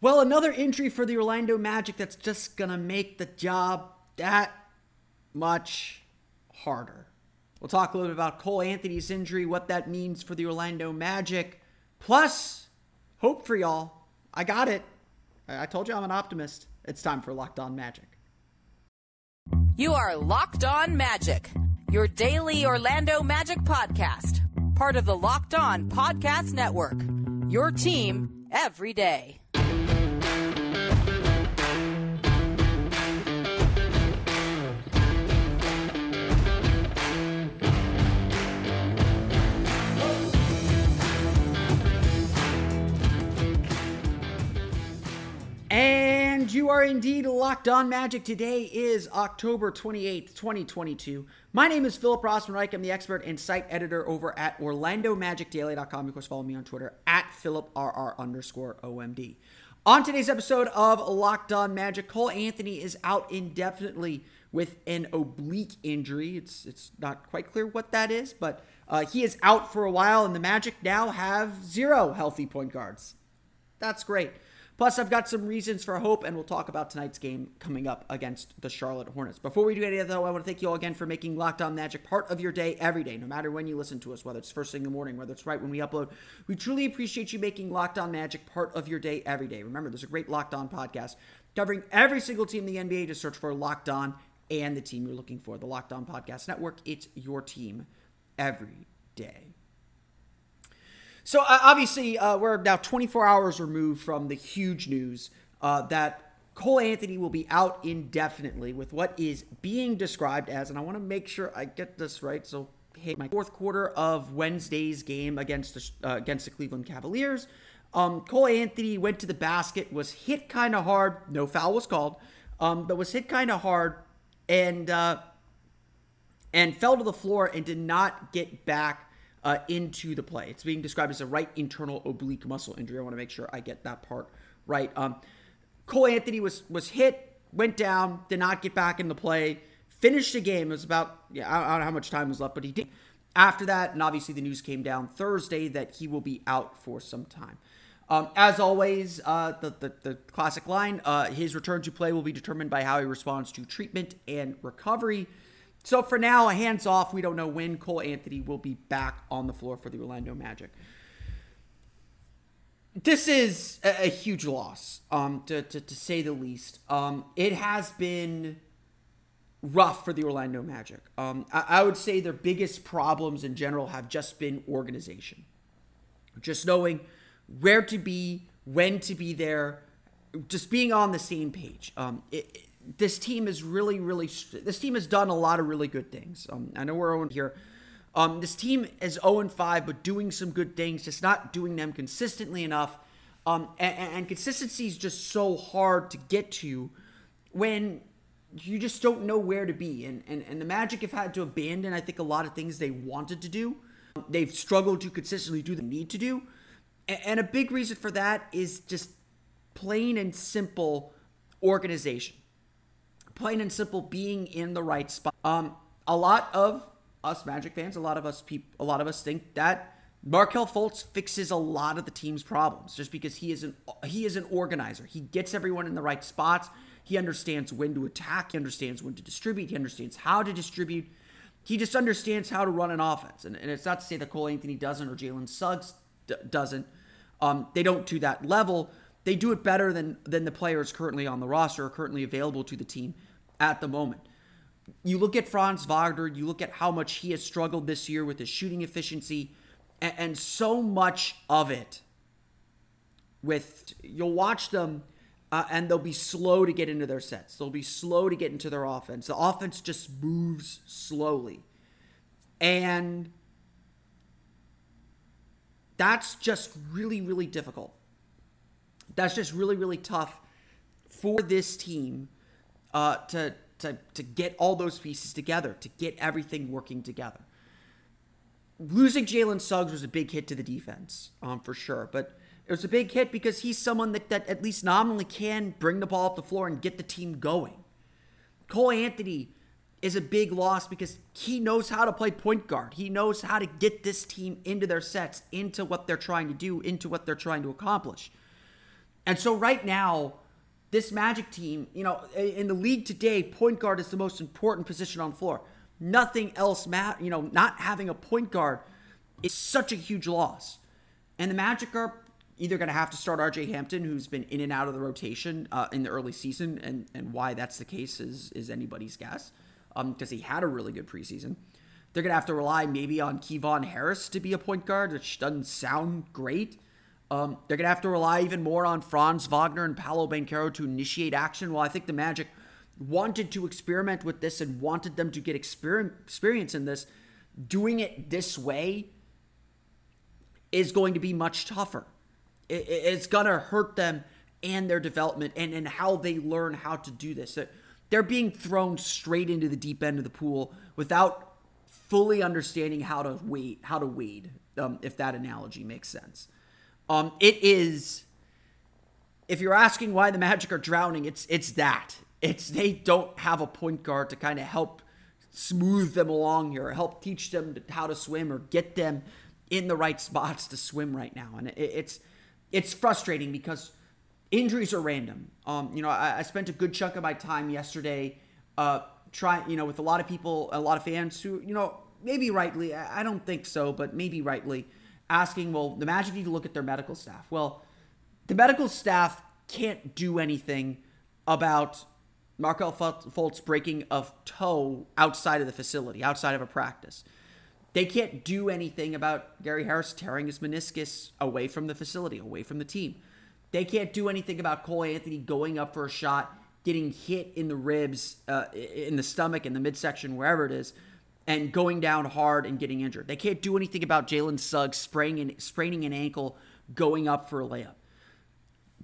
Well, another injury for the Orlando Magic that's just going to make the job that much harder. We'll talk a little bit about Cole Anthony's injury, what that means for the Orlando Magic. Plus, hope for y'all. I got it. I told you I'm an optimist. It's time for Locked On Magic. You are Locked On Magic, your daily Orlando Magic podcast, part of the Locked On Podcast Network. Your team every day. You are indeed locked on magic. Today is October 28th, 2022. My name is Philip Rossman-Reich. I'm the expert and site editor over at OrlandoMagicDaily.com. Of course, follow me on Twitter at PhilipRR underscore OMD. On today's episode of Locked On Magic, Cole Anthony is out indefinitely with an oblique injury. It's it's not quite clear what that is, but uh, he is out for a while, and the Magic now have zero healthy point guards. That's great. Plus, I've got some reasons for hope, and we'll talk about tonight's game coming up against the Charlotte Hornets. Before we do any of that, though, I want to thank you all again for making Locked On Magic part of your day every day, no matter when you listen to us, whether it's first thing in the morning, whether it's right when we upload. We truly appreciate you making Locked On Magic part of your day every day. Remember, there's a great Locked On podcast covering every single team in the NBA. Just search for Locked On and the team you're looking for. The Locked On Podcast Network, it's your team every day. So uh, obviously, uh, we're now 24 hours removed from the huge news uh, that Cole Anthony will be out indefinitely with what is being described as, and I want to make sure I get this right. So, hey, my fourth quarter of Wednesday's game against the uh, against the Cleveland Cavaliers, um, Cole Anthony went to the basket, was hit kind of hard. No foul was called, um, but was hit kind of hard, and uh, and fell to the floor and did not get back uh, into the play. It's being described as a right internal oblique muscle injury. I want to make sure I get that part right. Um, Cole Anthony was was hit, went down, did not get back in the play, finished the game. It was about yeah, I don't know how much time was left, but he did. After that, and obviously the news came down Thursday that he will be out for some time. Um, as always, uh, the, the, the classic line: uh, his return to play will be determined by how he responds to treatment and recovery. So for now, hands off. We don't know when Cole Anthony will be back on the floor for the Orlando Magic. This is a, a huge loss, um, to, to, to, say the least. Um, it has been rough for the Orlando Magic. Um, I, I would say their biggest problems in general have just been organization. Just knowing where to be, when to be there, just being on the same page. Um, it, this team is really, really. This team has done a lot of really good things. Um, I know we're 0 here. Um, this team is 0 5, but doing some good things, just not doing them consistently enough. Um, and, and consistency is just so hard to get to when you just don't know where to be. And, and, and the Magic have had to abandon, I think, a lot of things they wanted to do. They've struggled to consistently do the need to do. And a big reason for that is just plain and simple organization plain and simple being in the right spot. Um, a lot of us Magic fans, a lot of us people, a lot of us think that Markelle Fultz fixes a lot of the team's problems just because he is an he is an organizer. He gets everyone in the right spots. He understands when to attack. He understands when to distribute. He understands how to distribute. He just understands how to run an offense. And, and it's not to say that Cole Anthony doesn't or Jalen Suggs d- doesn't. Um, they don't to that level. They do it better than than the players currently on the roster or currently available to the team at the moment. You look at Franz Wagner, you look at how much he has struggled this year with his shooting efficiency, and, and so much of it with you'll watch them uh, and they'll be slow to get into their sets. They'll be slow to get into their offense. The offense just moves slowly. And that's just really, really difficult. That's just really, really tough for this team uh, to, to, to get all those pieces together, to get everything working together. Losing Jalen Suggs was a big hit to the defense, um, for sure. But it was a big hit because he's someone that, that at least nominally can bring the ball up the floor and get the team going. Cole Anthony is a big loss because he knows how to play point guard. He knows how to get this team into their sets, into what they're trying to do, into what they're trying to accomplish. And so right now, this Magic team, you know, in the league today, point guard is the most important position on floor. Nothing else matter, you know, not having a point guard is such a huge loss. And the Magic are either going to have to start RJ Hampton, who's been in and out of the rotation uh, in the early season, and and why that's the case is is anybody's guess, because um, he had a really good preseason. They're going to have to rely maybe on Kevon Harris to be a point guard, which doesn't sound great. Um, they're going to have to rely even more on Franz Wagner and Paolo Banchero to initiate action. Well, I think the Magic wanted to experiment with this and wanted them to get experience in this. Doing it this way is going to be much tougher it's gonna hurt them and their development and, and how they learn how to do this. They're being thrown straight into the deep end of the pool without fully understanding how to wait, how to wade, um, if that analogy makes sense. Um, it is. If you're asking why the Magic are drowning, it's it's that. It's they don't have a point guard to kind of help smooth them along here, or help teach them how to swim or get them in the right spots to swim right now. And it, it's it's frustrating because injuries are random. Um, you know, I, I, spent a good chunk of my time yesterday, uh, trying, you know, with a lot of people, a lot of fans who, you know, maybe rightly, I, I don't think so, but maybe rightly, asking, well, the Magic need to look at their medical staff. Well, the medical staff can't do anything about Markelle Fultz breaking a toe outside of the facility, outside of a practice. They can't do anything about Gary Harris tearing his meniscus away from the facility, away from the team. They can't do anything about Cole Anthony going up for a shot, getting hit in the ribs, uh, in the stomach, in the midsection, wherever it is, and going down hard and getting injured. They can't do anything about Jalen Suggs spraining, spraining an ankle going up for a layup.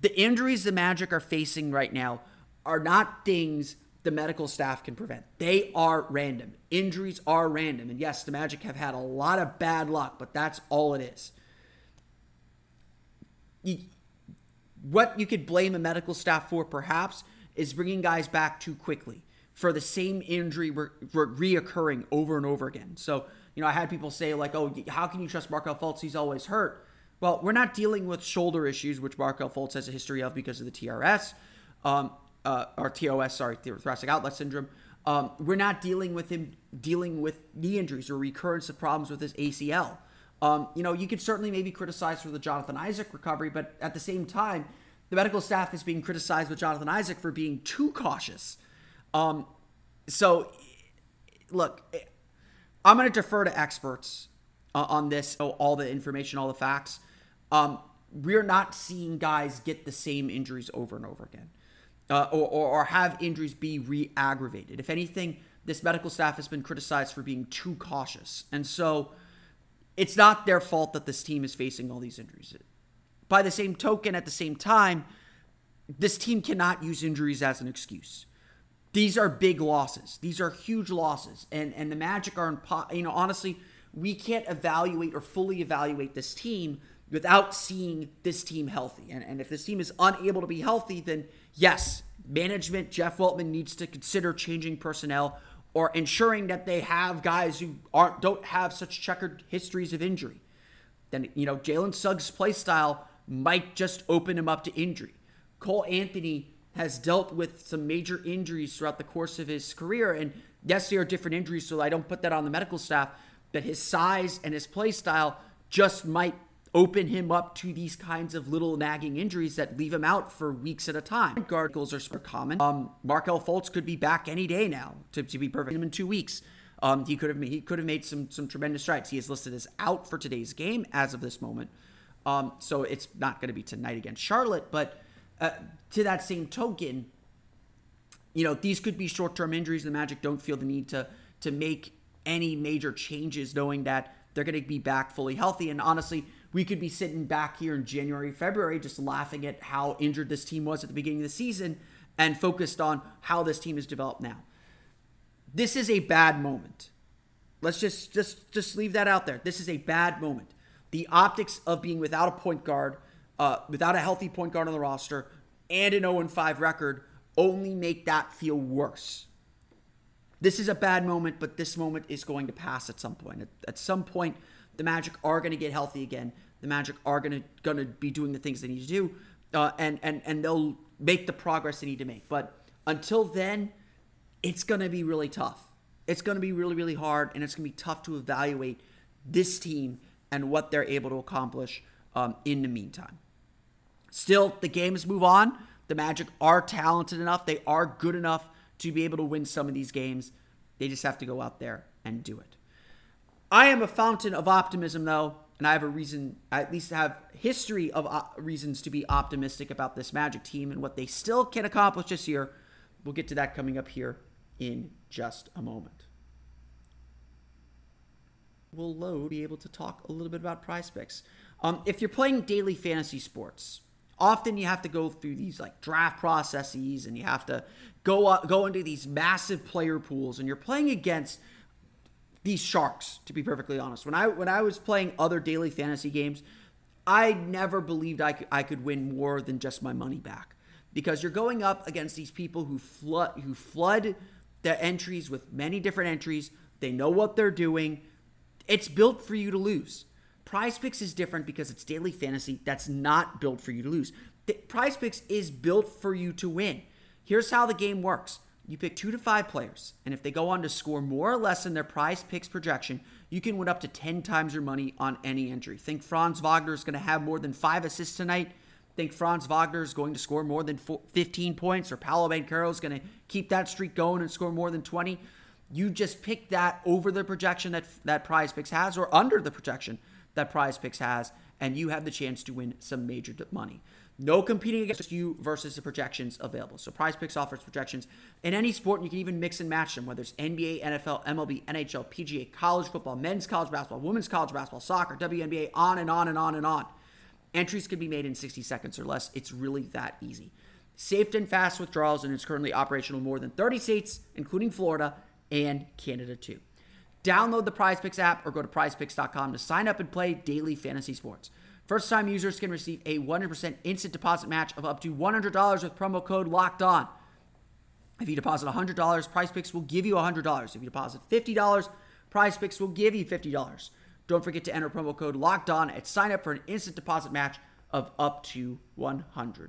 The injuries the Magic are facing right now are not things the medical staff can prevent. They are random. Injuries are random. And yes, the Magic have had a lot of bad luck, but that's all it is. What you could blame a medical staff for, perhaps, is bringing guys back too quickly for the same injury re- re- reoccurring over and over again. So, you know, I had people say, like, oh, how can you trust Markelle Fultz? He's always hurt. Well, we're not dealing with shoulder issues, which Markelle Fultz has a history of because of the TRS. Um, uh, or TOS, sorry, thoracic outlet syndrome. Um, we're not dealing with him dealing with knee injuries or recurrence of problems with his ACL. Um, you know, you could certainly maybe criticize for the Jonathan Isaac recovery, but at the same time, the medical staff is being criticized with Jonathan Isaac for being too cautious. Um, so, look, I'm going to defer to experts uh, on this, all the information, all the facts. Um, we're not seeing guys get the same injuries over and over again uh, or, or, or have injuries be re aggravated. If anything, this medical staff has been criticized for being too cautious. And so it's not their fault that this team is facing all these injuries. By the same token, at the same time, this team cannot use injuries as an excuse. These are big losses. These are huge losses. And and the Magic are in Po- you know, honestly, we can't evaluate or fully evaluate this team without seeing this team healthy. And, and if this team is unable to be healthy, then yes, management, Jeff Weltman needs to consider changing personnel or ensuring that they have guys who aren't don't have such checkered histories of injury. Then you know Jalen Suggs' play style might just open him up to injury. Cole Anthony has dealt with some major injuries throughout the course of his career, and yes, there are different injuries, so I don't put that on the medical staff. But his size and his play style just might open him up to these kinds of little nagging injuries that leave him out for weeks at a time. Guard goals are super common. Um, Markelle Fultz could be back any day now, to, to be perfect. In two weeks, um, he could have he could have made some some tremendous strides. He is listed as out for today's game as of this moment, um, so it's not going to be tonight against Charlotte. But uh, to that same token, you know these could be short term injuries. The Magic don't feel the need to to make any major changes, knowing that they're going to be back fully healthy. And honestly, we could be sitting back here in January, February, just laughing at how injured this team was at the beginning of the season and focused on how this team is developed now. This is a bad moment. Let's just just just leave that out there. This is a bad moment. The optics of being without a point guard, uh, without a healthy point guard on the roster, and an 0 5 record only make that feel worse. This is a bad moment, but this moment is going to pass at some point. At, at some point, the Magic are going to get healthy again. The Magic are going to going to be doing the things they need to do, uh, and and and they'll make the progress they need to make. But until then, it's going to be really tough. It's going to be really really hard, and it's going to be tough to evaluate this team and what they're able to accomplish um, in the meantime. Still, the games move on. The Magic are talented enough. They are good enough to be able to win some of these games. They just have to go out there and do it. I am a fountain of optimism, though, and I have a reason, I at least have history of uh, reasons to be optimistic about this Magic team and what they still can accomplish this year. We'll get to that coming up here in just a moment. We'll load, be able to talk a little bit about prize picks. Um, if you're playing daily fantasy sports, often you have to go through these like draft processes and you have to go up, go into these massive player pools and you're playing against these sharks to be perfectly honest. When i when i was playing other daily fantasy games i never believed i could, I could win more than just my money back. Because you're going up against these people who flood who flood the entries with many different entries. They know what they're doing. It's built for you to lose prize picks is different because it's daily fantasy that's not built for you to lose the, prize picks is built for you to win Here's how the game works. You pick two to five players, and if they go on to score more or less than their prize picks projection, you can win up to 10 times your money on any entry. Think Franz Wagner is going to have more than five assists tonight. Think Franz Wagner is going to score more than 15 points, or Paolo Banchero is going to keep that streak going and score more than 20. You just pick that over the projection that that prize picks has, or under the projection that prize picks has, and you have the chance to win some major money. No competing against you versus the projections available. So Prize Picks offers projections in any sport, and you can even mix and match them, whether it's NBA, NFL, MLB, NHL, PGA, college football, men's college basketball, women's college basketball, soccer, WNBA, on and on and on and on. Entries can be made in 60 seconds or less. It's really that easy. Safe and fast withdrawals, and it's currently operational in more than 30 states, including Florida and Canada too. Download the Prize Picks app or go to prizepicks.com to sign up and play daily fantasy sports. First time users can receive a 100% instant deposit match of up to $100 with promo code LOCKED ON. If you deposit $100, Prize Picks will give you $100. If you deposit $50, Prize Picks will give you $50. Don't forget to enter promo code LOCKED ON and sign up for an instant deposit match of up to $100.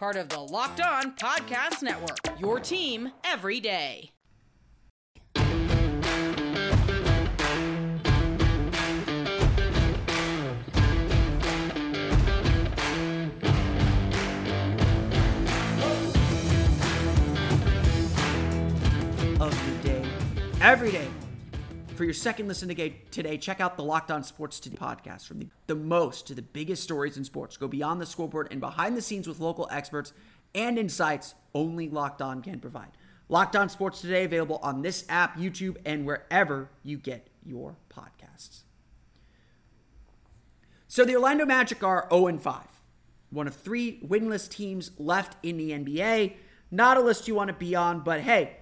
Part of the Locked On Podcast Network. Your team every day. of the day every day. For your second listen today, check out the Locked On Sports Today podcast from the, the most to the biggest stories in sports. Go beyond the scoreboard and behind the scenes with local experts and insights only Locked On can provide. Locked On Sports Today available on this app, YouTube, and wherever you get your podcasts. So the Orlando Magic are 0 5, one of three winless teams left in the NBA. Not a list you want to be on, but hey,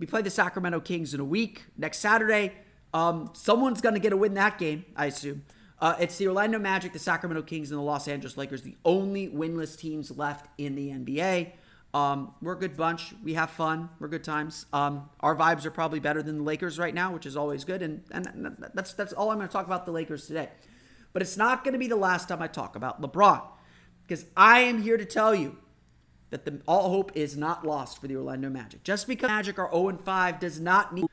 we play the Sacramento Kings in a week next Saturday. Um, someone's going to get a win that game, I assume. Uh, it's the Orlando Magic, the Sacramento Kings, and the Los Angeles Lakers, the only winless teams left in the NBA. Um, we're a good bunch. We have fun. We're good times. Um, our vibes are probably better than the Lakers right now, which is always good. And, and that's that's all I'm going to talk about the Lakers today. But it's not going to be the last time I talk about LeBron, because I am here to tell you that the, all hope is not lost for the Orlando Magic. Just because Magic are 0 5 does not mean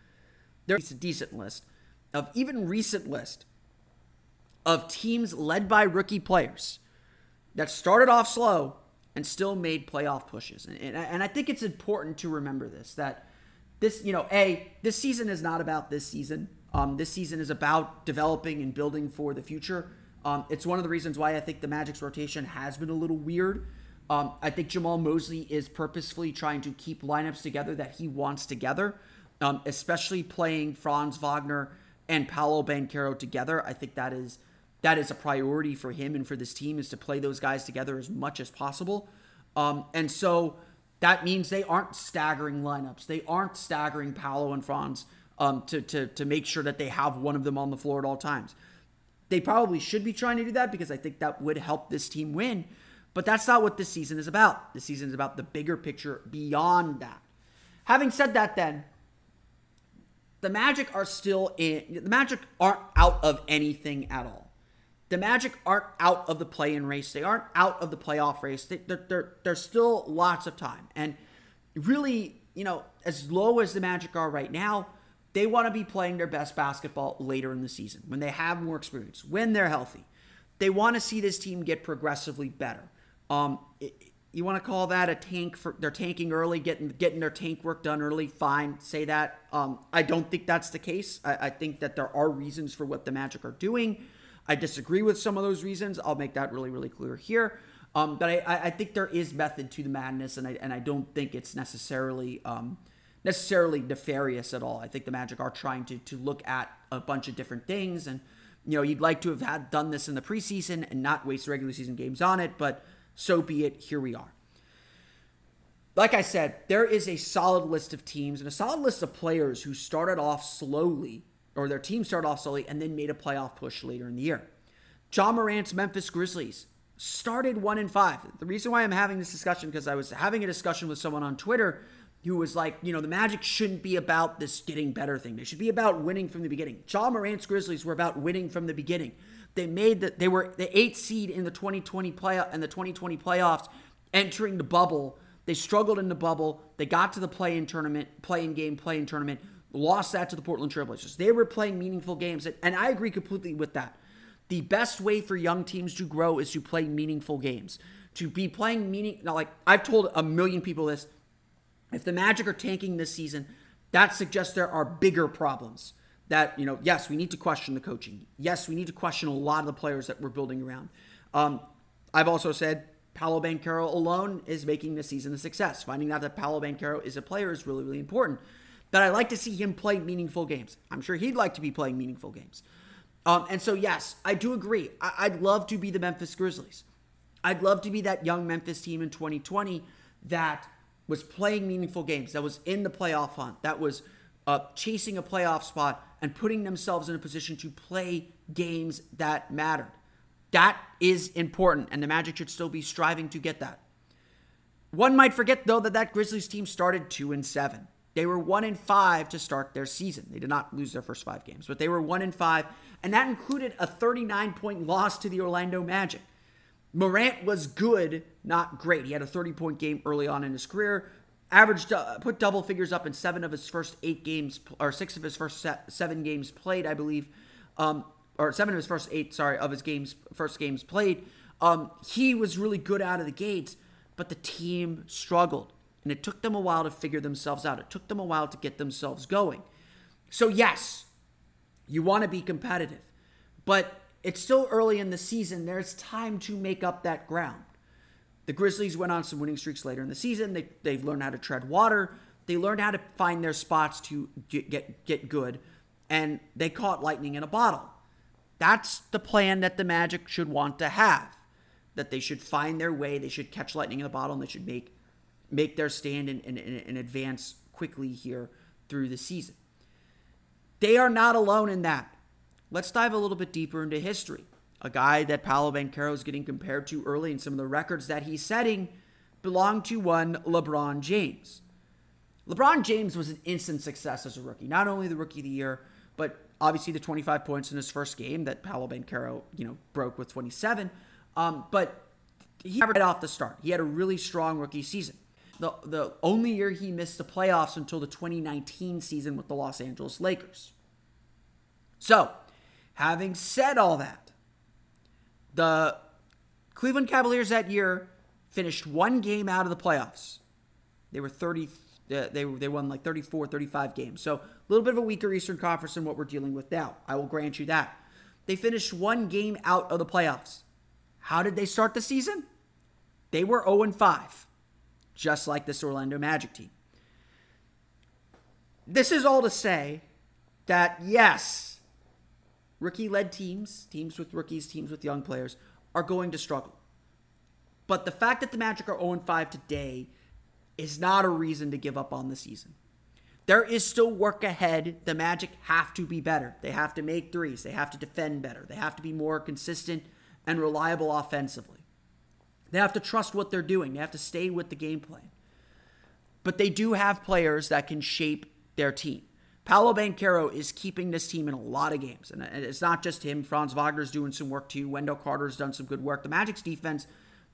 there's a decent list of even recent list of teams led by rookie players that started off slow and still made playoff pushes. And, and, and I think it's important to remember this that this, you know, A, this season is not about this season. Um, this season is about developing and building for the future. Um, it's one of the reasons why I think the Magic's rotation has been a little weird. Um, I think Jamahl Mosley is purposefully trying to keep lineups together that he wants together, um, especially playing Franz Wagner and Paolo Banchero together. I think that is that is a priority for him and for this team is to play those guys together as much as possible. Um, and so that means they aren't staggering lineups. They aren't staggering Paolo and Franz um, to, to, to make sure that they have one of them on the floor at all times. They probably should be trying to do that because I think that would help this team win. But that's not what this season is about. This season is about the bigger picture beyond that. Having said that, then, the Magic are still in, the Magic aren't out of anything at all. The Magic aren't out of the play in race. They aren't out of the playoff race. They, they're, they're, there's still lots of time. And really, you know, as low as the Magic are right now, they want to be playing their best basketball later in the season when they have more experience, when they're healthy. They want to see this team get progressively better. Um, you want to call that a tank for they're tanking early, getting getting their tank work done early. Fine, say that. Um, I don't think that's the case. I, I think that there are reasons for what the Magic are doing. I disagree with some of those reasons. I'll make that really, really clear here. Um, but I, I think there is method to the madness, and I and I don't think it's necessarily um, necessarily nefarious at all. I think the Magic are trying to to look at a bunch of different things, and you know you'd like to have had done this in the preseason and not waste regular season games on it, but so be it. Here we are. Like I said, there is a solid list of teams and a solid list of players who started off slowly or their team started off slowly and then made a playoff push later in the year. Ja Morant's Memphis Grizzlies started one and five. The reason why I'm having this discussion because I was having a discussion with someone on Twitter who was like, you know, the Magic shouldn't be about this getting better thing. They should be about winning from the beginning. Ja Morant's Grizzlies were about winning from the beginning. They made that they were the eighth seed in the 2020 playoff and the 2020 playoffs, entering the bubble. They struggled in the bubble. They got to the play-in tournament, play-in game, play-in tournament lost that to the Portland Trailblazers. They were playing meaningful games, and I agree completely with that. The best way for young teams to grow is to play meaningful games. To be playing meaning, like I've told a million people this. If the Magic are tanking this season, that suggests there are bigger problems. That, you know, yes, we need to question the coaching. Yes, we need to question a lot of the players that we're building around. Um, I've also said Paolo Banchero alone is making this season a success. Finding out that Paolo Banchero is a player is really, really important that I like to see him play meaningful games. I'm sure he'd like to be playing meaningful games. Um, and so, yes, I do agree. I- would love to be the Memphis Grizzlies. I'd love to be that young Memphis team in 2020 that was playing meaningful games, that was in the playoff hunt, that was uh, chasing a playoff spot and putting themselves in a position to play games that mattered. That is important, and the Magic should still be striving to get that. One might forget, though, that that Grizzlies team started two and seven. They were one in five to start their season. They did not lose their first five games, but they were one in five, and that included a 39 point loss to the Orlando Magic. Morant was good, not great. He had a 30 point game early on in his career, averaged uh, put double figures up in seven of his first eight games, or six of his first seven games played, I believe, um, or seven of his first eight, sorry, of his games first games played. Um, he was really good out of the gates, but the team struggled. And it took them a while to figure themselves out. It took them a while to get themselves going. So, yes, you want to be competitive, but it's still early in the season. There's time to make up that ground. The Grizzlies went on some winning streaks later in the season. They, they've learned how to tread water. They learned how to find their spots to get, get, good, and they caught lightning in a bottle. That's the plan that the Magic should want to have. That they should find their way, they should catch lightning in a bottle, and they should make make their stand and, and, and advance quickly here through the season. They are not alone in that. Let's dive a little bit deeper into history. A guy that Paolo Banchero is getting compared to early in some of the records that he's setting belong to one LeBron James. LeBron James was an instant success as a rookie. Not only the rookie of the year, but obviously the 25 points in his first game that Paolo Banchero, you know, broke with 27. Um, but he never right off the start. He had a really strong rookie season the, the only year he missed the playoffs until the 2019 season with the Los Angeles Lakers. So, having said all that, the Cleveland Cavaliers that year finished one game out of the playoffs. They were 30, They, they, they won like 34, 35 games. So a little bit of a weaker Eastern Conference than what we're dealing with now. I will grant you that. They finished one game out of the playoffs. How did they start the season? They were 0 5, just like this Orlando Magic team. This is all to say that, yes, rookie led teams, teams with rookies, teams with young players, are going to struggle. But the fact that the Magic are 0 5 today is not a reason to give up on the season. There is still work ahead. The Magic have to be better. They have to make threes. They have to defend better. They have to be more consistent and reliable offensively. They have to trust what they're doing. They have to stay with the game plan. But they do have players that can shape their team. Paolo Banchero is keeping this team in a lot of games. And it's not just him. Franz Wagner's doing some work too. Wendell Carter's done some good work. The Magic's defense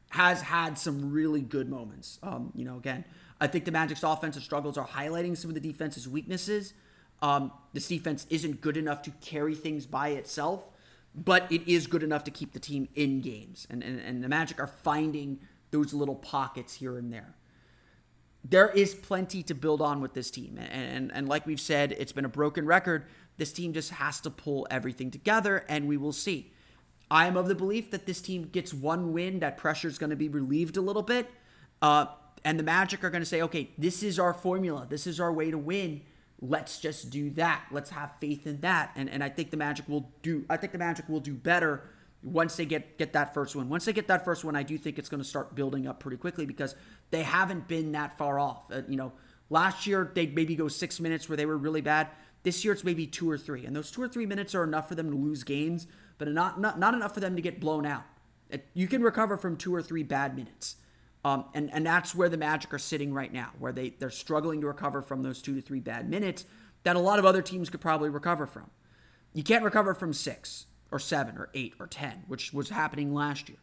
has had some really good moments. Um, you know, again, I think the Magic's offensive struggles are highlighting some of the defense's weaknesses. Um, this defense isn't good enough to carry things by itself, but it is good enough to keep the team in games. And, and, and the Magic are finding those little pockets here and there. There is plenty to build on with this team. And, and, and like we've said, it's been a broken record. This team just has to pull everything together, and we will see. I am of the belief that this team gets one win, that pressure is going to be relieved a little bit. Uh, and the Magic are going to say, okay, this is our formula. This is our way to win. Let's just do that. Let's have faith in that. And, and I think the Magic will do, I think the Magic will do better once they get, get that first win. Once they get that first win, I do think it's going to start building up pretty quickly because they haven't been that far off. Uh, you know, last year they'd maybe go six minutes where they were really bad. This year it's maybe two or three. And those two or three minutes are enough for them to lose games but not, not, not enough for them to get blown out. You can recover from two or three bad minutes. Um, and, and that's where the Magic are sitting right now, where they, they're struggling to recover from those two to three bad minutes that a lot of other teams could probably recover from. You can't recover from six or seven or eight or 10, which was happening last year.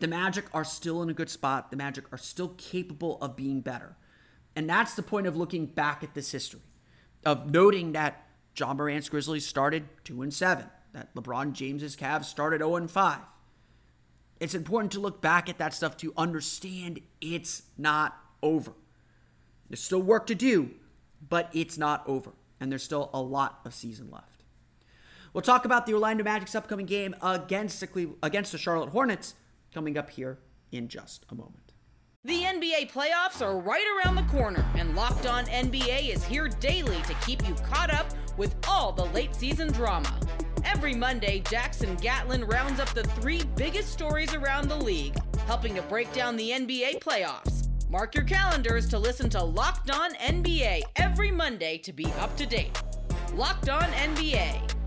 The Magic are still in a good spot. The Magic are still capable of being better. And that's the point of looking back at this history, of noting that Ja Morant's Grizzlies started 2 and 7 that LeBron James's Cavs started 0 and 5. It's important to look back at that stuff to understand it's not over. There's still work to do, but it's not over. And there's still a lot of season left. We'll talk about the Orlando Magic's upcoming game against the, Cle- against the Charlotte Hornets coming up here in just a moment. The NBA playoffs are right around the corner, and Locked On NBA is here daily to keep you caught up with all the late season drama. Every Monday, Jackson Gatlin rounds up the three biggest stories around the league, helping to break down the NBA playoffs. Mark your calendars to listen to Locked On NBA every Monday to be up to date. Locked On NBA,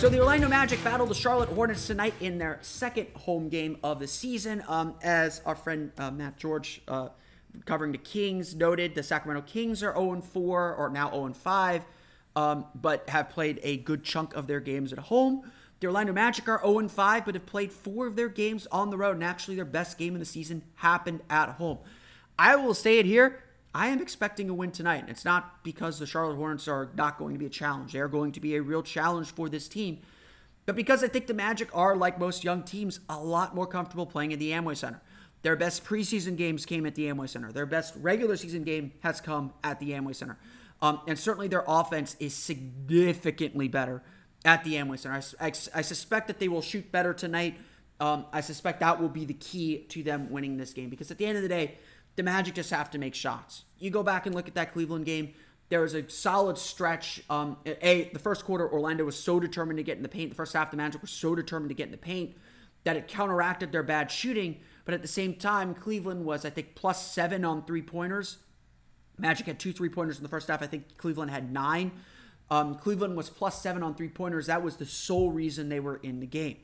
So the Orlando Magic battle the Charlotte Hornets tonight in their second home game of the season. Um, as our friend uh, Matt George, uh, covering the Kings, noted, the Sacramento Kings are 0 4 or now 0 5, um, but have played a good chunk of their games at home. The Orlando Magic are 0 5, but have played four of their games on the road, and actually their best game of the season happened at home. I will say it here. I am expecting a win tonight. And It's not because the Charlotte Hornets are not going to be a challenge. They are going to be a real challenge for this team. But because I think the Magic are, like most young teams, a lot more comfortable playing in the Amway Center. Their best preseason games came at the Amway Center. Their best regular season game has come at the Amway Center. Um, and certainly their offense is significantly better at the Amway Center. I, I, I suspect that they will shoot better tonight. Um, I suspect that will be the key to them winning this game because at the end of the day, the Magic just have to make shots. You go back and look at that Cleveland game. There was a solid stretch. Um, a the first quarter, Orlando was so determined to get in the paint. The first half, the Magic was so determined to get in the paint that it counteracted their bad shooting. But at the same time, Cleveland was, I think, plus seven on three pointers. Magic had two three pointers in the first half. I think Cleveland had nine. Um, Cleveland was plus seven on three pointers. That was the sole reason they were in the game.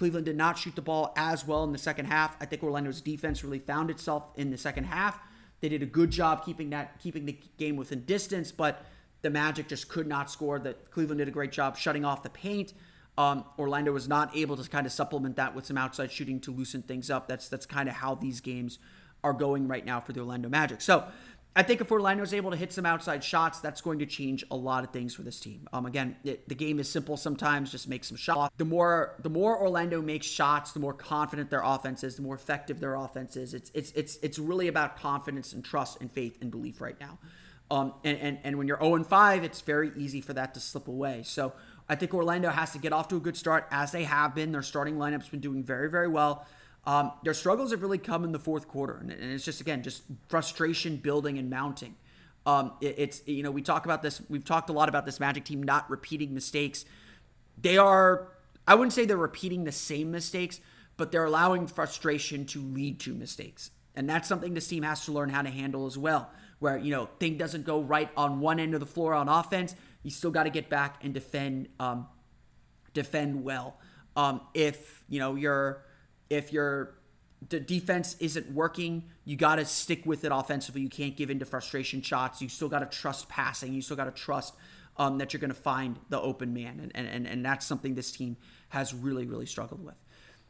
Cleveland did not shoot the ball as well in the second half. I think Orlando's defense really found itself in the second half. They did a good job keeping that keeping the game within distance, but the Magic just could not score. That Cleveland did a great job shutting off the paint. Um, Orlando was not able to kind of supplement that with some outside shooting to loosen things up. That's that's kind of how these games are going right now for the Orlando Magic. So I think if Orlando is able to hit some outside shots, that's going to change a lot of things for this team. Um, again, it, the game is simple sometimes. Just make some shots. The more the more Orlando makes shots, the more confident their offense is, the more effective their offense is. It's it's it's it's really about confidence and trust and faith and belief right now. Um, and, and and when you're 0 and 5, it's very easy for that to slip away. So I think Orlando has to get off to a good start as they have been. Their starting lineup's been doing very very well. Um, their struggles have really come in the fourth quarter, and, it's just again just frustration building and mounting. Um, it, it's you know we talk about this. We've talked a lot about this Magic team not repeating mistakes. They are. I wouldn't say they're repeating the same mistakes, but they're allowing frustration to lead to mistakes, and that's something this team has to learn how to handle as well. Where you know thing doesn't go right on one end of the floor on offense, you still got to get back and defend. Um, defend well. Um, if you know you're if your defense isn't working, you got to stick with it offensively. You can't give into frustration shots. You still got to trust passing. You still got to trust um, that you're going to find the open man. And, and, and that's something this team has really, really struggled with.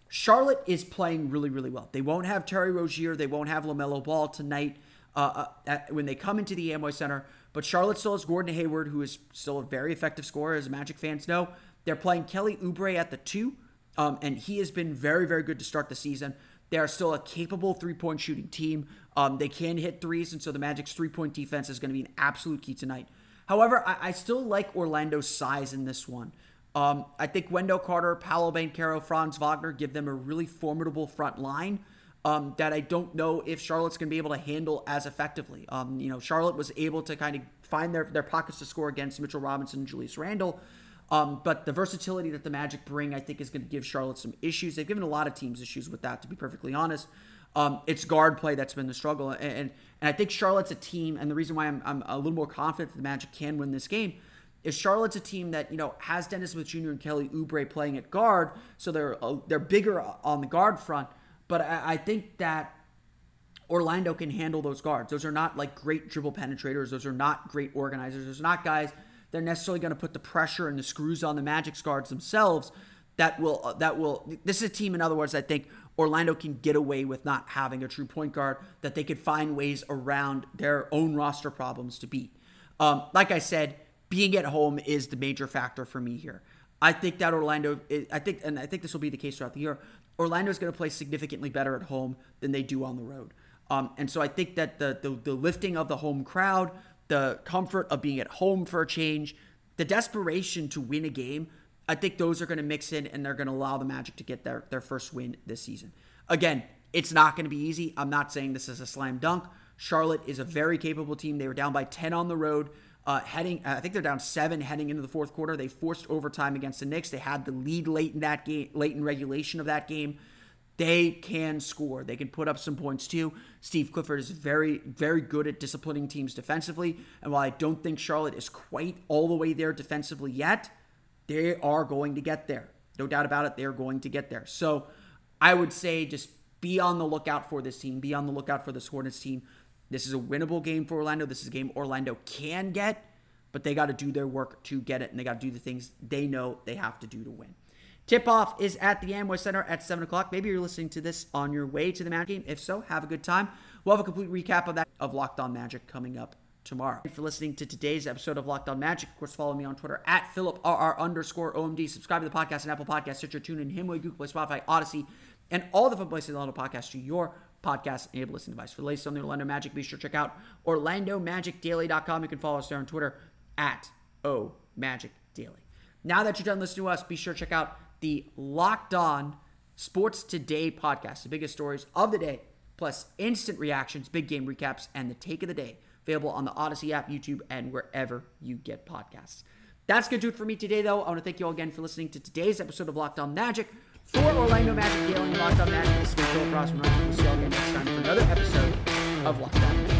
Charlotte is playing really, really well. They won't have Terry Rozier. They won't have LaMelo Ball tonight uh, uh, at, when they come into the Amway Center. But Charlotte still has Gordon Hayward, who is still a very effective scorer, as Magic fans know. They're playing Kelly Oubre at the two. Um, and he has been very, very good to start the season. They are still a capable three point shooting team. Um, they can hit threes, and so the Magic's three point defense is going to be an absolute key tonight. However, I, I still like Orlando's size in this one. Um, I think Wendell Carter, Paolo Banchero, Franz Wagner give them a really formidable front line um, that I don't know if Charlotte's going to be able to handle as effectively. Um, you know, Charlotte was able to kind of find their, their pockets to score against Mitchell Robinson and Julius Randle. Um, but the versatility that the Magic bring, I think, is going to give Charlotte some issues. They've given a lot of teams issues with that, to be perfectly honest. Um, it's guard play that's been the struggle, and, and, and I think Charlotte's a team, and the reason why I'm, I'm a little more confident that the Magic can win this game is Charlotte's a team that you know has Dennis Smith Jr. and Kelly Oubre playing at guard, so they're uh, they're bigger on the guard front. But I, I think that Orlando can handle those guards. Those are not like great dribble penetrators. Those are not great organizers. Those are not guys they're necessarily going to put the pressure and the screws on the Magic's guards themselves. That will uh, that will. This is a team, in other words, I think Orlando can get away with not having a true point guard. That they could find ways around their own roster problems to beat. Um, like I said, being at home is the major factor for me here. I think that Orlando, I think, and I think this will be the case throughout the year. Orlando is going to play significantly better at home than they do on the road. Um, and so I think that the, the, the lifting of the home crowd, the comfort of being at home for a change, the desperation to win a game, I think those are going to mix in and they're going to allow the Magic to get their, their first win this season. Again, it's not going to be easy. I'm not saying this is a slam dunk. Charlotte is a very capable team. They were down by 10 on the road. Uh, heading, I think they're down seven heading into the fourth quarter. They forced overtime against the Knicks. They had the lead late in that game, late in regulation of that game. They can score. They can put up some points too. Steve Clifford is very, very good at disciplining teams defensively. And while I don't think Charlotte is quite all the way there defensively yet, they are going to get there. No doubt about it, they're going to get there. So I would say just be on the lookout for this team. Be on the lookout for this Hornets team. This is a winnable game for Orlando. This is a game Orlando can get, but they got to do their work to get it, and they got to do the things they know they have to do to win. Tip off is at the Amway Center at 7 o'clock. Maybe you're listening to this on your way to the Magic game. If so, have a good time. We'll have a complete recap of that of Locked On Magic coming up tomorrow. Thank you for listening to today's episode of Locked On Magic. Of course, follow me on Twitter at PhilipRR underscore OMD. Subscribe to the podcast on Apple Podcasts, Stitcher, TuneIn, Himalaya, Google Play, Spotify, Odyssey, and all the fun places on the podcast to your podcast enabled listening device. For the latest on the Orlando Magic, be sure to check out OrlandoMagicDaily.com. You can follow us there on Twitter at O Magic Daily. Now that you're done listening to us, be sure to check out the Locked On Sports Today podcast, the biggest stories of the day, plus instant reactions, big game recaps, and the take of the day. Available on the Odyssey app, YouTube, and wherever you get podcasts. That's going to do it for me today, though. I want to thank you all again for listening to today's episode of Locked On Magic. For Orlando Magic and Locked On Magic, this is Phil Crossman. We'll see you all again next time for another episode of Locked On Magic.